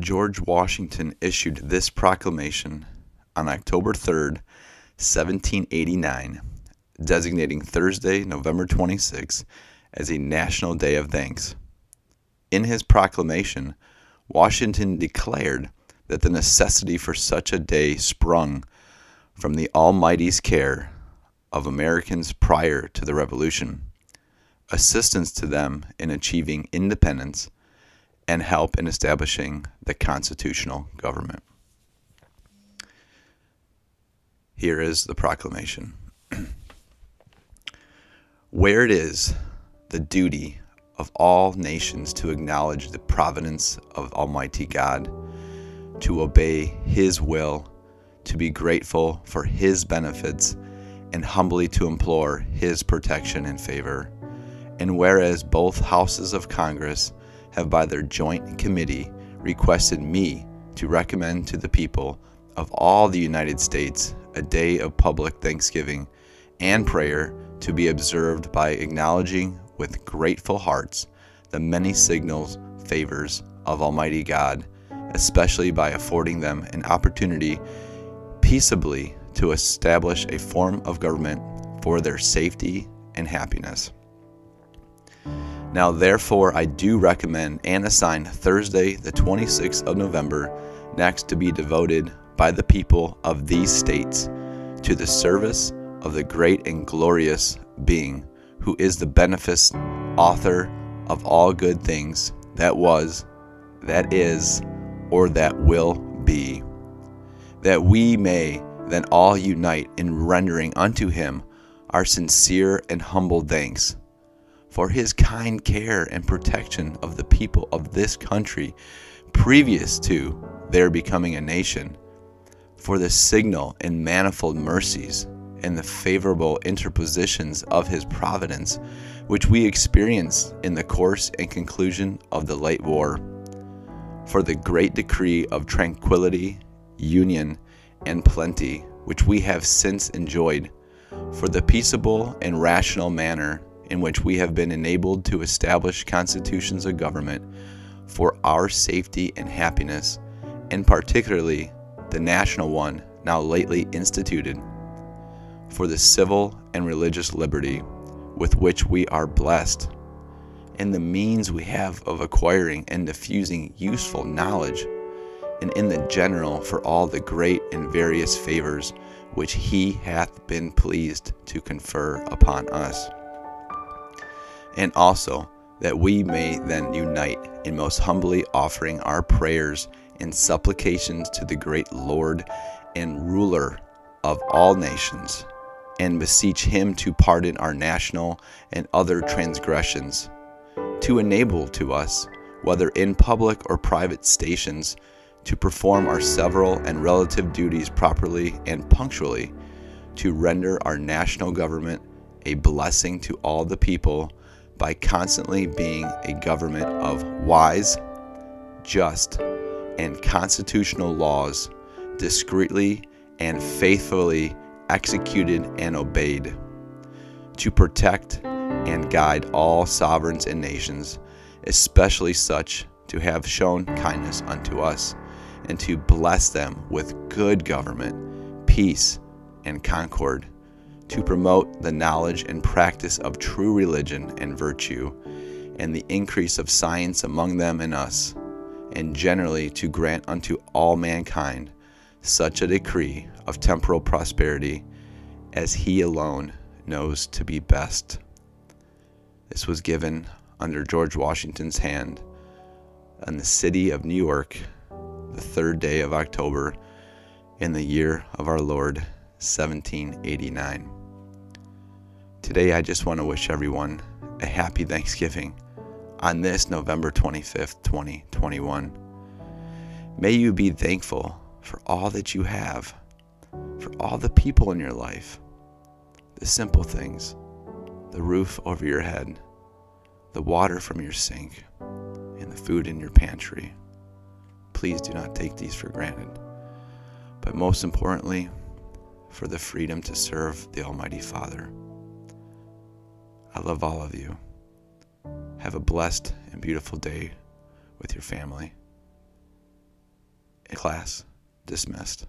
George Washington issued this proclamation on October 3rd, 1789, designating Thursday, November 26, as a National Day of Thanks. In his proclamation, Washington declared that the necessity for such a day sprung from the Almighty's care of Americans prior to the Revolution, assistance to them in achieving independence, and help in establishing the constitutional government. Here is the proclamation. Where it is the duty of all nations to acknowledge the providence of Almighty God, to obey His will, to be grateful for His benefits, and humbly to implore His protection and favor. And whereas both houses of Congress have by their joint committee requested me to recommend to the people of all the United States a day of public thanksgiving and prayer to be observed by acknowledging with grateful hearts the many signals favors of Almighty God, especially by affording them an opportunity peaceably to establish a form of government for their safety and happiness. Now, therefore, I do recommend and assign Thursday, the 26th of November, next to be devoted by the people of these states to the service of the great and glorious being who is the beneficent author of all good things that was, that is, or that will be, that we may then all unite in rendering unto him our sincere and humble thanks for his kind care and protection of the people of this country previous to their becoming a nation, for the signal and manifold mercies and the favorable interpositions of his providence, which we experienced in the course and conclusion of the late war, for the great decree of tranquility, union, and plenty, which we have since enjoyed, for the peaceable and rational manner in which we have been enabled to establish constitutions of government for our safety and happiness, and particularly the national one now lately instituted for the civil and religious liberty with which we are blessed, and the means we have of acquiring and diffusing useful knowledge, and in the general for all the great and various favors which He hath been pleased to confer upon us. And also, that we may then unite in most humbly offering our prayers and supplications to the great Lord and ruler of all nations and beseech him to pardon our national and other transgressions, to enable to us, whether in public or private stations, to perform our several and relative duties properly and punctually, to render our national government a blessing to all the people by constantly being a government of wise, just, and constitutional laws, discreetly and faithfully executed and obeyed, to protect and guide all sovereigns and nations, especially such to have shown kindness unto us, and to bless them with good government, peace, and concord, to promote the knowledge and practice of true religion and virtue, and the increase of science among them and us, and generally to grant unto all mankind such a decree of temporal prosperity as he alone knows to be best. This was given under George Washington's hand in the city of New York, the third day of October, in the year of our Lord, 1789. Today, I just want to wish everyone a happy Thanksgiving on this November 25th, 2021. May you be thankful for all that you have, for all the people in your life, the simple things, the roof over your head, the water from your sink, and the food in your pantry. Please do not take these for granted. But most importantly, for the freedom to serve the Almighty Father. I love all of you. Have a blessed and beautiful day with your family. Class dismissed.